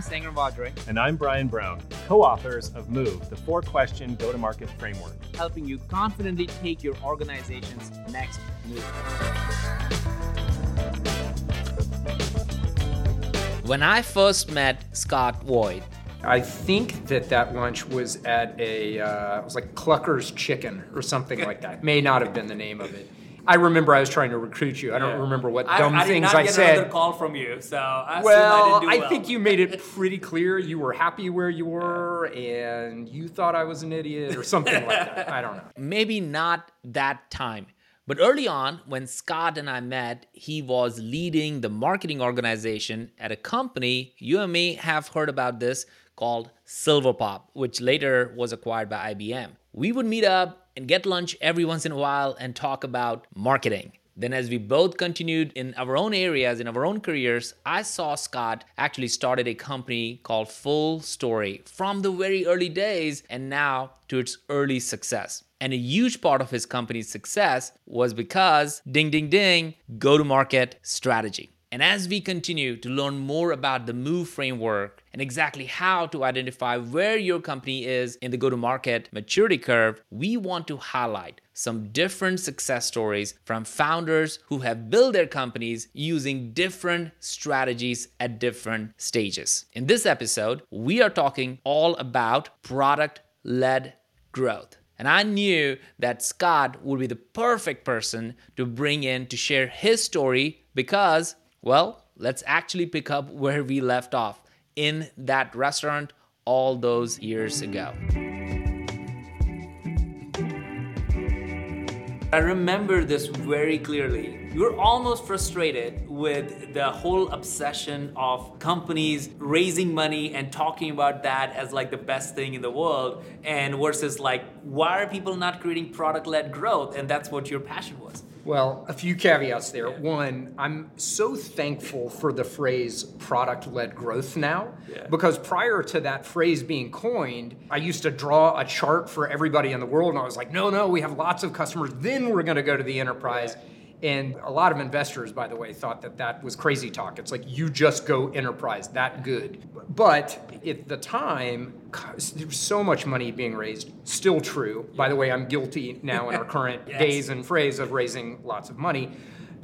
I'm Sangram Vajre. And I'm Brian Brown, co authors of Move, the four question go to market framework, helping you confidently take your organization's next move. When I first met Scott Voigt, I think that that lunch was at a, uh, it was like Clucker's Chicken or something like that. May not have been the name of it. I remember I was trying to recruit you. I don't yeah. remember what dumb I, I things I said. I call from you, so I well, I, well, think you made it pretty clear you were happy where you were, and you thought I was an idiot or something like that. I don't know. Maybe not that time. But early on, when Scott and I met, he was leading the marketing organization at a company you may have heard about this called Silverpop, which later was acquired by IBM. We would meet up and get lunch every once in a while and talk about marketing. Then, as we both continued in our own areas, in our own careers, I saw Scott actually started a company called FullStory from the very early days and now to its early success. And a huge part of his company's success was because ding, ding, ding, go to market strategy. And as we continue to learn more about the MOVE framework and exactly how to identify where your company is in the go to market maturity curve, we want to highlight some different success stories from founders who have built their companies using different strategies at different stages. In this episode, we are talking all about product led growth. And I knew that Scott would be the perfect person to bring in to share his story because well, let's actually pick up where we left off in that restaurant all those years ago. I remember this very clearly. You were almost frustrated with the whole obsession of companies raising money and talking about that as like the best thing in the world, and versus like, why are people not creating product led growth? And that's what your passion was. Well, a few caveats there. Yeah. One, I'm so thankful for the phrase product led growth now yeah. because prior to that phrase being coined, I used to draw a chart for everybody in the world and I was like, no, no, we have lots of customers, then we're going to go to the enterprise. Yeah. And a lot of investors, by the way, thought that that was crazy talk. It's like you just go enterprise, that good. But at the time, there was so much money being raised. Still true. By the way, I'm guilty now in our current yes. days and phrase of raising lots of money.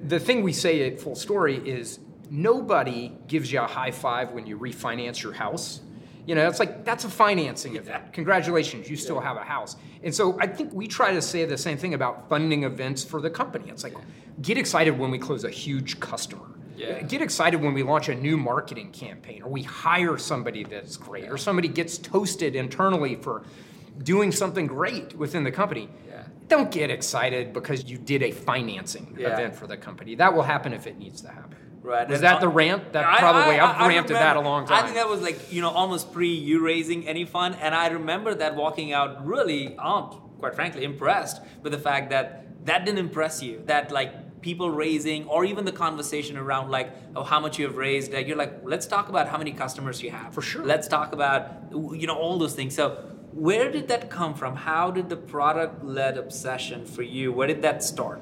The thing we say at FullStory is nobody gives you a high five when you refinance your house. You know, it's like that's a financing event. Congratulations, you still have a house. And so I think we try to say the same thing about funding events for the company. It's like get excited when we close a huge customer. Yeah. Get excited when we launch a new marketing campaign or we hire somebody that's great yeah. or somebody gets toasted internally for doing something great within the company. Yeah. Don't get excited because you did a financing event for the company. That will happen if it needs to happen. Right. Was that the rant? That I, probably I, have ramped ranted that a long time. I think that was like you know almost pre you raising any fund, and I remember that walking out really, um, quite frankly, impressed with the fact that that didn't impress you. That like people raising, or even the conversation around like oh how much you have raised. Like you're like let's talk about how many customers you have. For sure. Let's talk about you know all those things. So where did that come from? How did the product led obsession for you? Where did that start?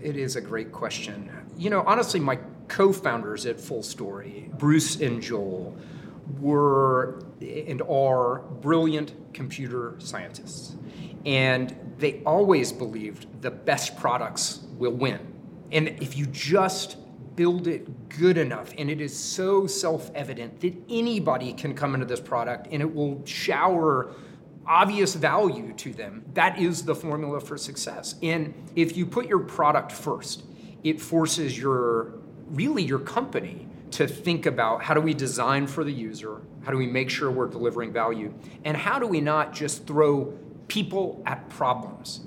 It is a great question. You know, honestly, my co founders at FullStory, Bruce and Joel, were and are brilliant computer scientists. And they always believed the best products will win. And if you just build it good enough, and it is so self evident that anybody can come into this product and it will shower obvious value to them, that is the formula for success. And if you put your product first, it forces your really your company to think about how do we design for the user how do we make sure we're delivering value and how do we not just throw people at problems?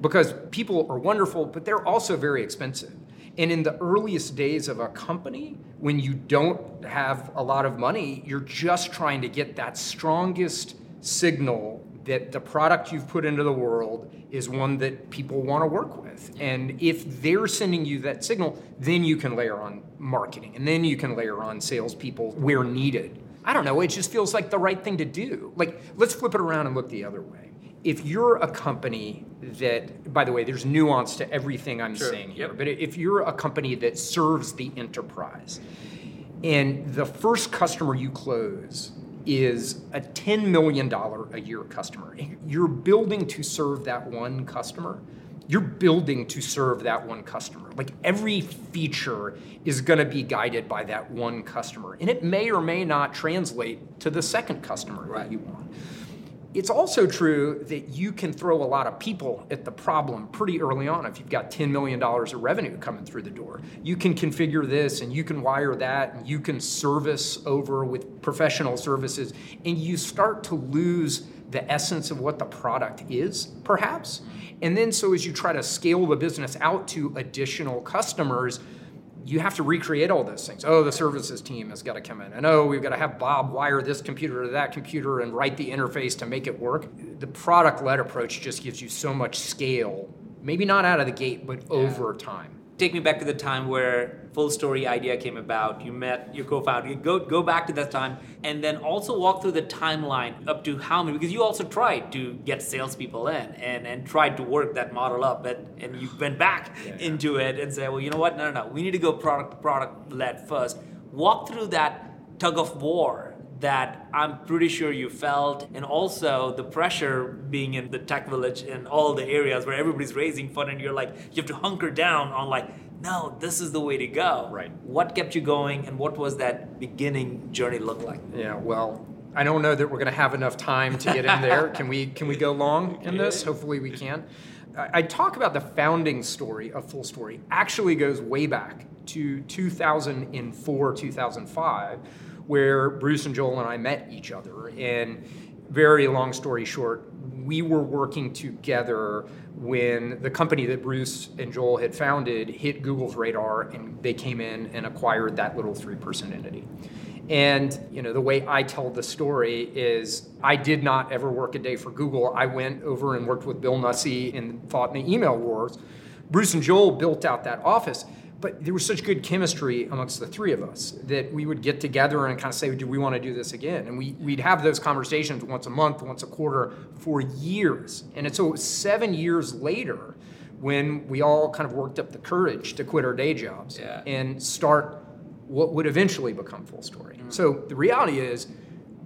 Because people are wonderful but they're also very expensive. And in the earliest days of a company when you don't have a lot of money you're just trying to get that strongest signal that the product you've put into the world is one that people want to work with. And if they're sending you that signal, then you can layer on marketing and then you can layer on salespeople where needed. I don't know, it just feels like the right thing to do. Like, let's flip it around and look the other way. If you're a company that, by the way, there's nuance to everything I'm sure. saying here, yep. but if you're a company that serves the enterprise, And the first customer you close is a $10 million a year customer. You're building to serve that one customer. You're building to serve that one customer. Like every feature is going to be guided by that one customer. And it may or may not translate to the second customer right. that you want. It's also true that you can throw a lot of people at the problem pretty early on if you've got $10 million of revenue coming through the door. You can configure this and you can wire that and you can service over with professional services and you start to lose the essence of what the product is, perhaps. And then, so as you try to scale the business out to additional customers, you have to recreate all those things. Oh, the services team has got to come in. And oh, we've got to have Bob wire this computer to that computer and write the interface to make it work. The product led approach just gives you so much scale, maybe not out of the gate, but yeah. over time take me back to the time where full story idea came about. You met your co-founder. Go go back to that time and then also walk through the timeline up to how many because you also tried to get salespeople in and and tried to work that model up and, and you went back yeah, yeah. into it and say well you know what? No no no. We need to go product product led first. Walk through that tug of war that I'm pretty sure you felt, and also the pressure being in the tech village and all the areas where everybody's raising fund, and you're like, you have to hunker down on like, no, this is the way to go. Right. What kept you going, and what was that beginning journey look like? Yeah, well, I don't know that we're going to have enough time to get in there. can we? Can we go long in this? Hopefully, we can. I talk about the founding story of FullStory. Actually, goes way back to 2004, 2005 where Bruce and Joel and I met each other. And very long story short, we were working together when the company that Bruce and Joel had founded hit Google's radar and they came in and acquired that little three person entity. And you know the way I tell the story is I did not ever work a day for Google. I went over and worked with Bill Nussey and fought in the email wars. Bruce and Joel built out that office but there was such good chemistry amongst the three of us that we would get together and kind of say, do we want to do this again? And we, we'd have those conversations once a month, once a quarter for years. And it's so seven years later, when we all kind of worked up the courage to quit our day jobs yeah. and start what would eventually become FullStory. Mm-hmm. So the reality is,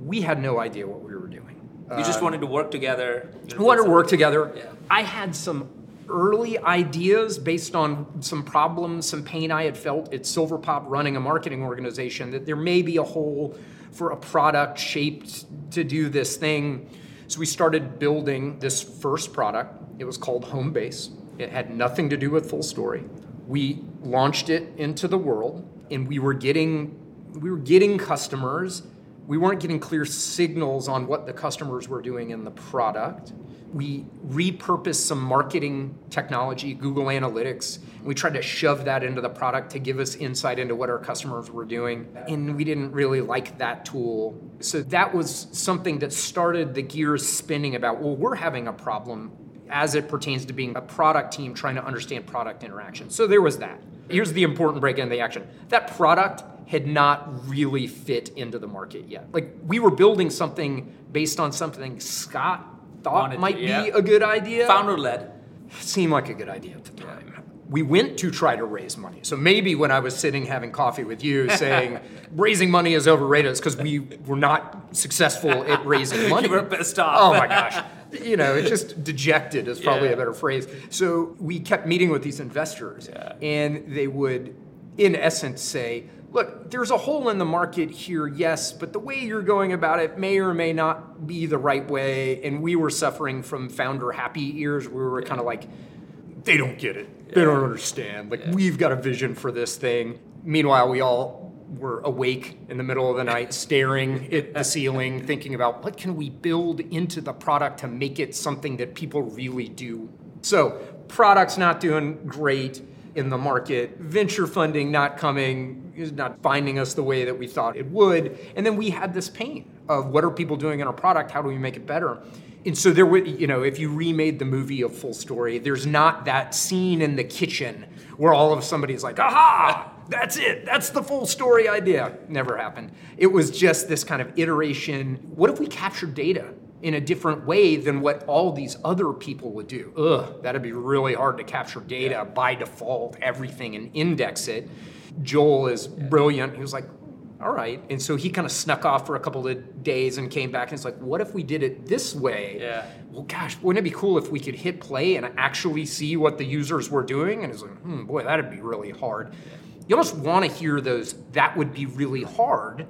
we had no idea what we were doing. You just uh, wanted to work together. We wanted to work together. Yeah. I had some early ideas based on some problems, some pain I had felt at Silverpop running a marketing organization that there may be a hole for a product shaped to do this thing. So we started building this first product. It was called Homebase. It had nothing to do with FullStory. We launched it into the world and we were getting we were getting customers. We weren't getting clear signals on what the customers were doing in the product we repurposed some marketing technology, Google Analytics, we tried to shove that into the product to give us insight into what our customers were doing. And we didn't really like that tool. So that was something that started the gears spinning about, well, we're having a problem as it pertains to being a product team trying to understand product interaction. So there was that. Here's the important break in the action. That product had not really fit into the market yet. Like we were building something based on something Scott thought might to, yeah. be a good idea. Founder led. Seemed like a good idea at the time. We went to try to raise money. So maybe when I was sitting having coffee with you saying raising money is overrated, it's because we were not successful at raising money. you were pissed off. Oh my gosh. You know, it just dejected is probably yeah. a better phrase. So we kept meeting with these investors, yeah. and they would, in essence, say, look, there's a hole in the market here, yes, but the way you're going about it may or may not be the right way. And we were suffering from founder happy ears. We were kind of like, they don't get it. Yeah. They don't understand. Like, yeah. we've got a vision for this thing. Meanwhile, we all were awake in the middle of the night, staring at the ceiling, thinking about what can we build into the product to make it something that people really do. So, product's not doing great in the market, venture funding not coming, not finding us the way that we thought it would. And then we had this pain of what are people doing in our product? How do we make it better? And so there would, you know, if you remade the movie of FullStory, there's not that scene in the kitchen where all of somebody's like, aha, that's it, that's the FullStory idea. Never happened. It was just this kind of iteration. What if we captured data? In a different way than what all these other people would do. Ugh, that'd be really hard to capture data by default, everything, and index it. Joel is brilliant. He was like, all right. And so he kind of snuck off for a couple of days and came back and it's like, what if we did it this way? Yeah. Well, gosh, wouldn't it be cool if we could hit play and actually see what the users were doing? And it's like, hmm, boy, that'd be really hard. You almost want to hear those, that would be really hard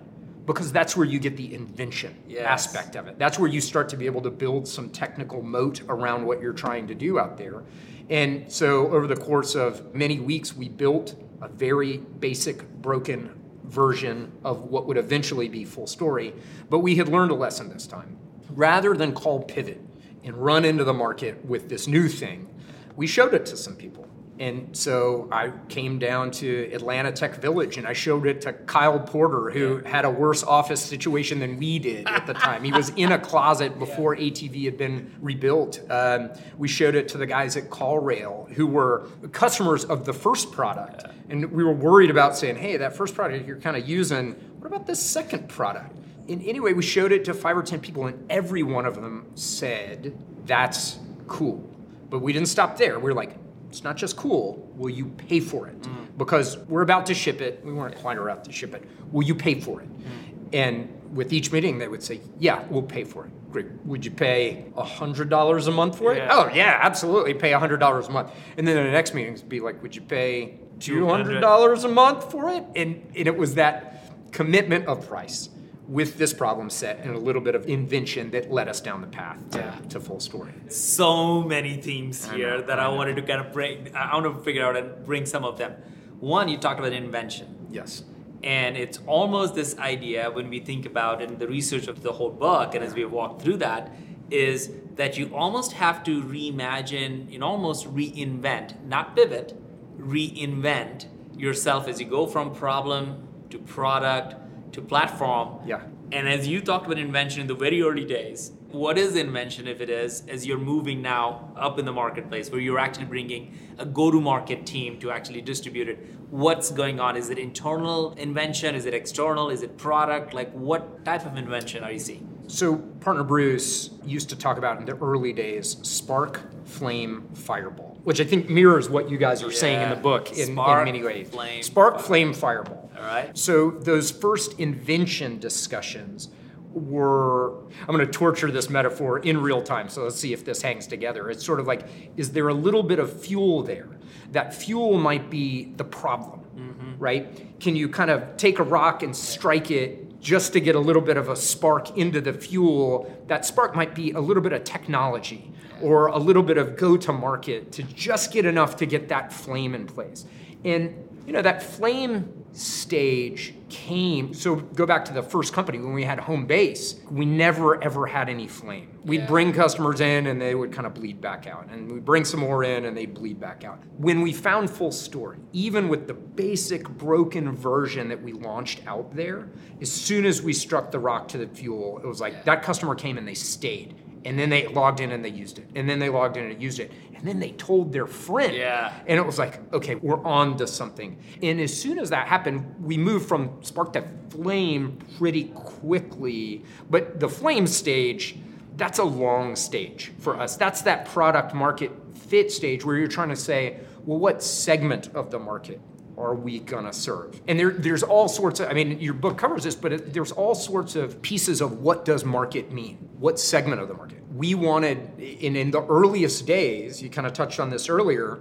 because that's where you get the invention Yes. aspect of it. That's where you start to be able to build some technical moat around what you're trying to do out there. And so over the course of many weeks, we built a very basic, broken version of what would eventually be FullStory. But we had learned a lesson this time. Rather than call pivot and run into the market with this new thing, we showed it to some people. And so I came down to Atlanta Tech Village and I showed it to Kyle Porter, who had a worse office situation than we did at the time. He was in a closet before ATV had been rebuilt. Um, we showed it to the guys at CallRail, who were customers of the first product. And we were worried about saying, hey, that first product you're kind of using, what about this second product? And anyway, we showed it to five or 10 people, and every one of them said, that's cool. But we didn't stop there. We were like, it's not just cool. Will you pay for it? Mm. Because we're about to ship it. We weren't quite about to ship it. Will you pay for it? Mm. And with each meeting, they would say, yeah, we'll pay for it. Great. Would you pay $100 a month for it? Yeah. Oh, yeah, absolutely. Pay $100 a month. And then the next meeting, it'd be like, would you pay $200. $200 a month for it? And, and it was that commitment of price with this problem set and a little bit of invention that led us down the path to, Yeah. to FullStory. so many themes I here know, that I I, wanted to kind of bring. I want to figure out and bring some of them. One, you talked about invention, Yes. and it's almost this idea when we think about in the research of the whole book, and as we walk through that, is that you almost have to reimagine, you know, almost reinvent, not pivot, reinvent yourself as you go from problem to product to platform. Yeah. And as you talked about invention in the very early days, what is invention if it is as you're moving now up in the marketplace where you're actually bringing a go-to-market team to actually distribute it? What's going on? Is it internal invention? Is it external? Is it product? Like what type of invention are you seeing? So, partner Bruce used to talk about in the early days spark, flame, fireball, which I think mirrors what you guys are saying in the book in, in many ways. flame, spark, flame, fireball. All right. So, those first invention discussions were I'm going to torture this metaphor in real time. So, let's see if this hangs together. It's sort of like, is there a little bit of fuel there? That fuel might be the problem, mm-hmm. right? Can you kind of take a rock and strike it just to get a little bit of a spark into the fuel? That spark might be a little bit of technology or a little bit of go to market to just get enough to get that flame in place. And you know, that flame stage came. So go back to the first company when we had Homebase, we never ever had any flame. We'd Yeah. bring customers in and they would kind of bleed back out. And we'd bring some more in and they'd bleed back out. When we found FullStory, even with the basic broken version that we launched out there, as soon as we struck the rock to the fuel, it was like that customer came and they stayed. And then they logged in and they used it. And then they logged in and used it. And then they told their friend. Yeah. And it was like, okay, we're on to something. And as soon as that happened, we moved from spark to flame pretty quickly. But the flame stage, that's a long stage for us. That's that product market fit stage where you're trying to say, well, what segment of the market are we gonna serve? And there, there's all sorts of, I mean, your book covers this, but it, there's all sorts of pieces of what does market mean? What segment of the market? We wanted, in, in the earliest days, you kind of touched on this earlier,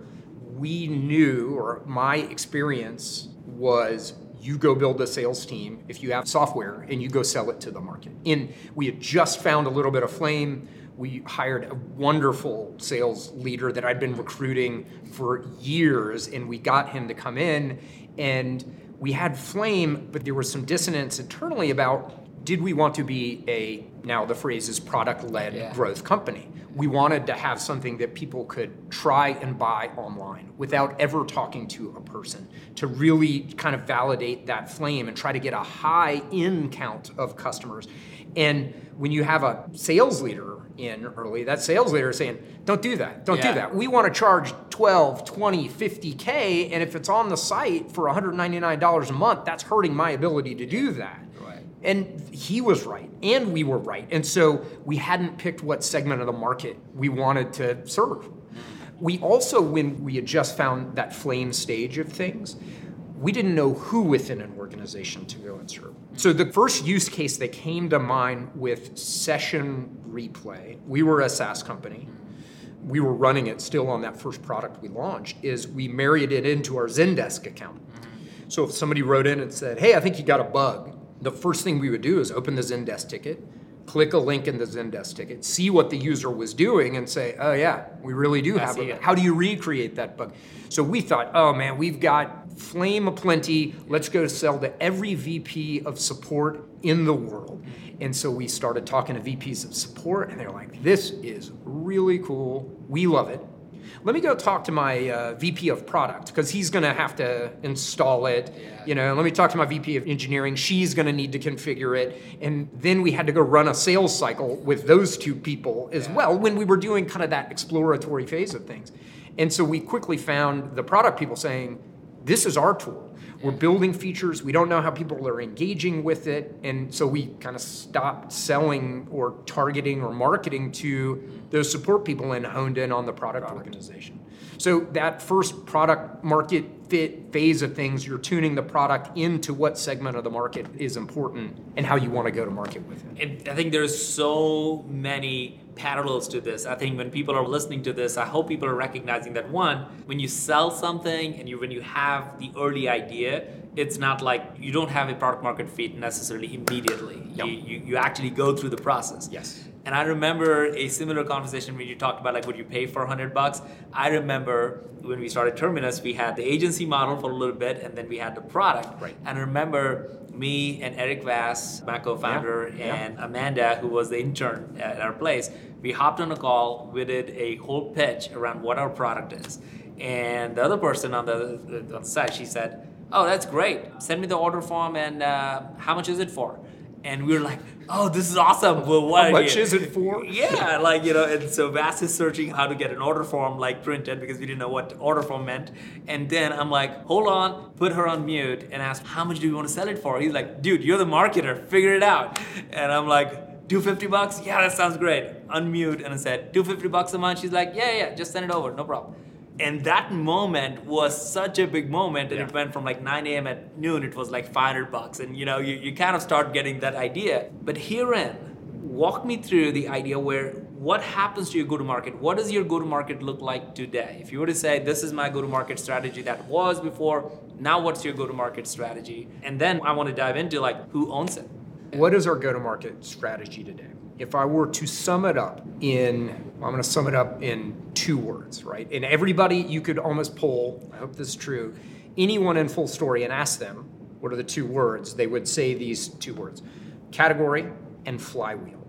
we knew, or my experience was you go build a sales team if you have software and you go sell it to the market. And we had just found a little bit of flame. We hired a wonderful sales leader that I'd been recruiting for years, and we got him to come in. And we had flame, but there was some dissonance internally about did we want to be a, now the phrase is product led Yeah. growth company? We wanted to have something that people could try and buy online without ever talking to a person to really kind of validate that flame and try to get a high in count of customers. And when you have a sales leader in early, that sales leader is saying, don't do that, don't Yeah. do that. We want to charge 12, 20, 50K, and if it's on the site for $199 a month, that's hurting my ability to do that. Right. And he was right, and we were right. And so we hadn't picked what segment of the market we wanted to serve. Mm. We also, when we had just found that flame stage of things, we didn't know who within an organization to go and serve. So the first use case that came to mind with session replay, we were a SaaS company. We were running it still on that first product we launched, is we married it into our Zendesk account. So if somebody wrote in and said, hey, I think you got a bug, the first thing we would do is open the Zendesk ticket, click a link in the Zendesk ticket, see what the user was doing, and say, oh, yeah, we really do have see a it. How do you recreate that bug? So we thought, oh man, we've got flame aplenty. Let's go sell to every VP of support in the world. And so we started talking to VPs of support, and they're like, this is really cool. We love it. Let me go talk to my uh, VP of product because he's going to have to install it. You know, let me talk to my VP of engineering. She's going to need to configure it. And then we had to go run a sales cycle with those two people as well when we were doing kind of that exploratory phase of things. And so we quickly found the product people saying, this is our tool. We're building features. We don't know how people are engaging with it. And so we kind of stopped selling or targeting or marketing to those support people and honed in on the product organization. So that first product market fit phase of things, you're tuning the product into what segment of the market is important and how you want to go to market with it. And I think there's so many parallels to this. I think when people are listening to this, I hope people are recognizing that one, when you sell something and you when you have the early idea, it's not like you don't have a product market fit necessarily immediately. You, you you actually go through the process. Yes. And I remember a similar conversation when you talked about like would you pay for 100 bucks? I remember when we started Terminus, we had the agency model for a little bit and then we had the product. Right. And I remember me and Eric Vass, my co-founder, Yeah, yeah. and Amanda, who was the intern at our place, we hopped on a call. We did a whole pitch around what our product is. And the other person on the, on the side, she said, "Oh, that's great. Send me the order form and uh, how much is it for?" And we were like, "Oh, this is awesome. Well, what How much is it for? yeah, like you know, and so Vass is searching how to get an order form like printed because we didn't know what order form meant. And then I'm like, hold on, put her on mute and ask, how much do you want to sell it for? He's like, dude, you're the marketer, figure it out. And I'm like, do 50 bucks? Yeah, that sounds great. Unmute and I said, do 50 bucks a month? She's like, yeah, yeah, just send it over, no problem. And that moment was such a big moment, and it went from like 9 a.m. at noon, it was like 500 bucks. And you know, you, you kind of start getting that idea. But herein, walk me through the idea where what happens to your go to market? What does your go to market look like today? If you were to say, this is my go to market strategy that was before, now what's your go to market strategy? And then I want to dive into like who owns it. What is our go to market strategy today? If I were to sum it up in, I'm going to sum it up in two words, right? And everybody, you could almost pull, I hope this is true, anyone in FullStory and ask them, what are the two words? They would say these two words category and flywheel.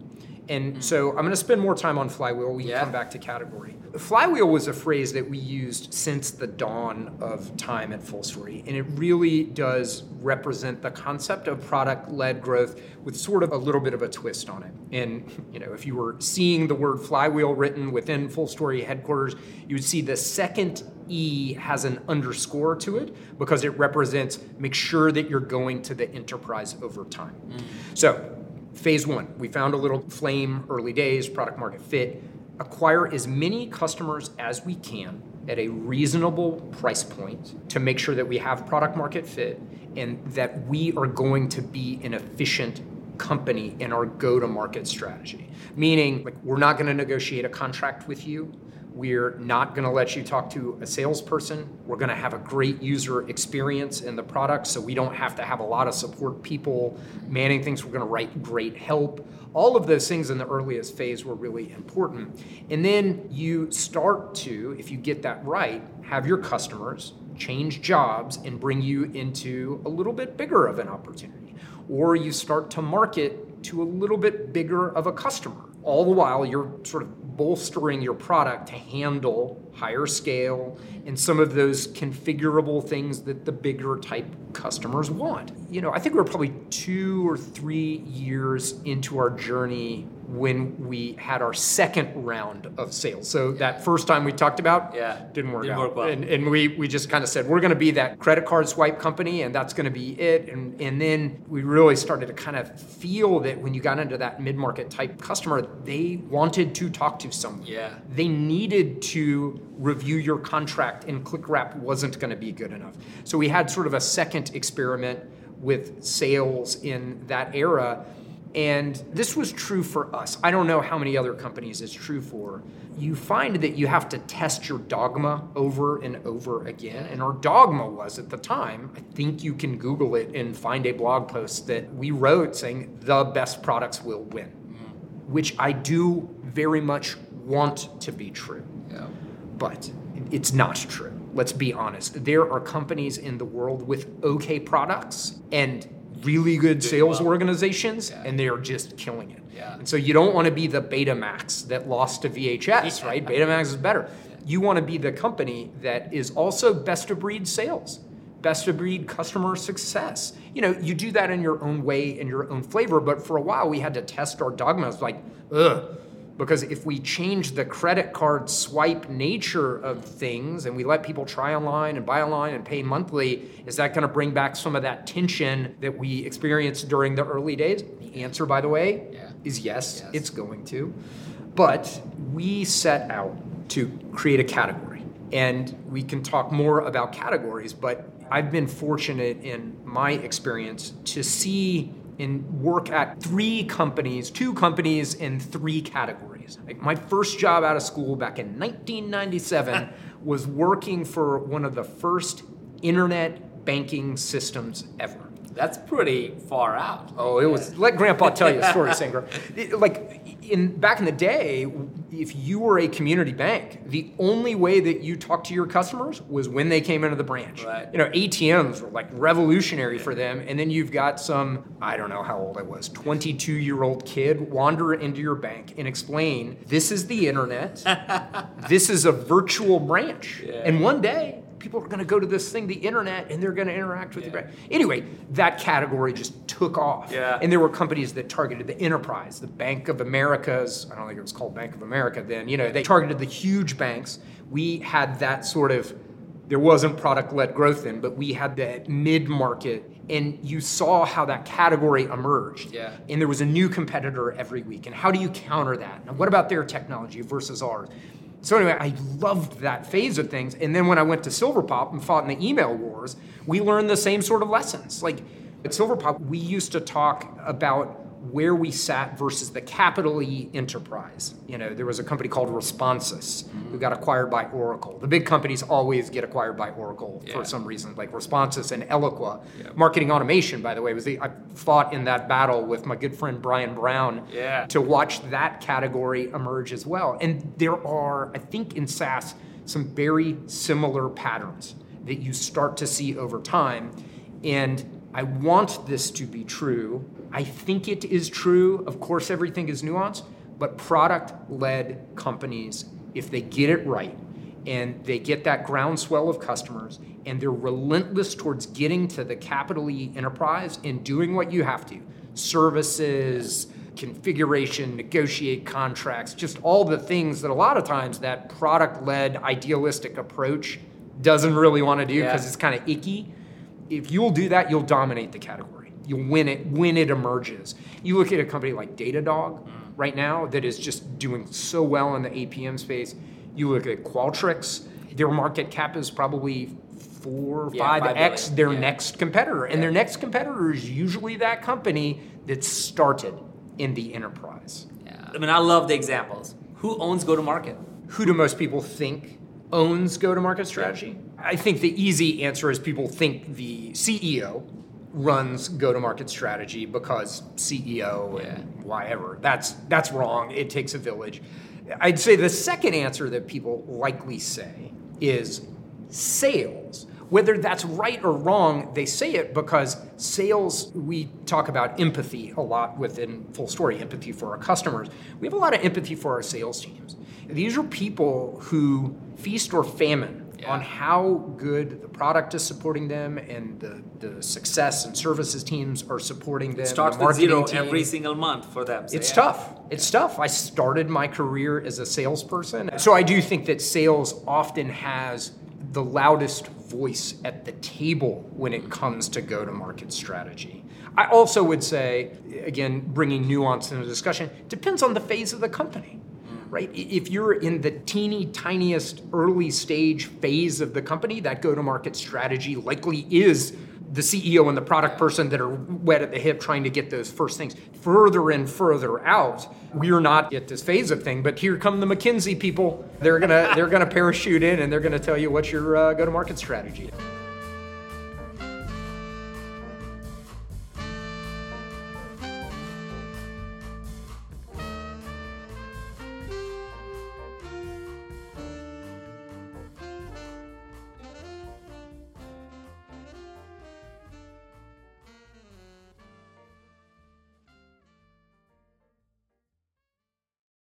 And mm. so I'm going to spend more time on flywheel. We can Yeah. come back to category. Flywheel was a phrase that we used since the dawn of time at FullStory, and it really does represent the concept of product-led growth with sort of a little bit of a twist on it. And you know, if you were seeing the word flywheel written within FullStory headquarters, you would see the second E has an underscore to it because it represents make sure that you're going to the enterprise over time. Mm. So Phase one, we found a little flame early days, product market fit. Acquire as many customers as we can at a reasonable price point to make sure that we have product market fit and that we are going to be an efficient company in our go to market strategy. Meaning, like, we're not going to negotiate a contract with you. We're not going to let you talk to a salesperson. We're going to have a great user experience in the product so we don't have to have a lot of support people manning things. We're going to write great help. All of those things in the earliest phase were really important. And then you start to, if you get that right, have your customers change jobs and bring you into a little bit bigger of an opportunity. Or you start to market to a little bit bigger of a customer. All the while, you're sort of bolstering your product to handle higher scale and some of those configurable things that the bigger type customers want. You know, I think we're probably two or three years into our journey when we had our second round of sales. So that first time we talked about Yeah. didn't work Didn't out. work well. And, and we, we just kind of said, we're going to be that credit card swipe company and that's going to be it. And, and then we really started to kind of feel that when you got into that mid market type customer, they wanted to talk to someone. Yeah. They needed to review your contract, and ClickWrap wasn't going to be good enough. So we had sort of a second experiment with sales in that era. And this was true for us. I don't know how many other companies it's true for. You find that you have to test your dogma over and over again. And our dogma was at the time, I think you can Google it and find a blog post that we wrote saying the best products will win, which I do very much want to be true Yeah. but it's not true. Let's be honest. There are companies in the world with okay products and really good sales well. organizations, Yeah. and they are just killing it. Yeah. And so you don't want to be the Betamax that lost to VHS, right? Betamax is better. You want to be the company that is also best of breed sales, best of breed customer success. You know, you do that in your own way, in your own flavor. But for a while, we had to test our dogmas like, ugh. Because if we change the credit card swipe nature of things and we let people try online and buy online and pay monthly, is that going to bring back some of that tension that we experienced during the early days? The answer, by the way, Yeah. is yes, Yes. it's going to. But we set out to create a category. And we can talk more about categories, but I've been fortunate in my experience to see and work at three companies, two companies in three categories. Like my first job out of school back in 1997 was working for one of the first internet banking systems ever. That's pretty far out. Oh, it was. Let Grandpa tell you a story, Singer. It- Like in back in the day, if you were a community bank, the only way that you talked to your customers was when they came into the branch. Right. You know, ATMs were like revolutionary for them, and then you've got some I don't know how old I was, 22 year old kid wander into your bank and explain this is the internet, this is a virtual branch, and one day. People are going to go to this thing, the internet, and they're going to interact with the branch. Anyway, that category just took off. Yeah. And there were companies that targeted the enterprise, the Bank of America's, I don't think it was called Bank of America then, you know, they targeted the huge banks. We had that sort of, there wasn't product led growth then, but we had that mid market. And you saw how that category emerged. Yeah. And there was a new competitor every week. And how do you counter that? Now, what about their technology versus ours? So anyway, I loved that phase of things. And then when I went to Silverpop and fought in the email wars, we learned the same sort of lessons. Like at Silverpop, we used to talk about where we sat versus the capital E enterprise. You know, there was a company called Responsys who got acquired by Oracle. The big companies always get acquired by Oracle Yeah. for some reason, like Responsys and Eloqua. Marketing automation, by the way, was the I fought in that battle with my good friend Brian Brown Yeah. to watch that category emerge as well. And there are, I think, in SaaS, some very similar patterns that you start to see over time. And I want this to be true. I think it is true. Of course, everything is nuanced, but product led companies, if they get it right and they get that groundswell of customers and they're relentless towards getting to the capital E enterprise and doing what you have to services, configuration, negotiate contracts, just all the things that a lot of times that product led idealistic approach doesn't really want to do because Yeah. it's kind of icky. If you'll do that, you'll dominate the category. You'll win it when it emerges. You look at a company like Datadog right now that is just doing so well in the APM space. You look at Qualtrics, their market cap is probably four, Yeah, five five x billion. their Yeah. next competitor, and their next competitor is usually that company that started in the enterprise. Yeah. I mean, I love the examples. Who owns go to market? Who do most people think owns go-to-market strategy? I think the easy answer is people think the CEO runs go-to-market strategy because CEO and whatever. That's that's wrong. It takes a village. I'd say the second answer that people likely say is sales. Whether that's right or wrong, they say it because sales, we talk about empathy a lot within FullStory, empathy for our customers. We have a lot of empathy for our sales teams. These are people who feast or famine on how good the product is supporting them and the, the success and services teams are supporting them. It starts the with zero marketing team. every single month for them. So, It's yeah. tough. It's tough. I started my career as a salesperson. So I do think that sales often has the loudest voice at the table when it comes to go to market strategy. I also would say, again, bringing nuance into the discussion, depends on the phase of the company. Right? If you're in the teeny tiniest early stage phase of the company, that go to market strategy likely is the CEO and the product person that are wet at the hip trying to get those first things. Further and further out, we're not at this phase of thing, but here come the McKinsey people. They're gonna they're gonna parachute in and they're gonna tell you what your uh, go-to-market strategy. is.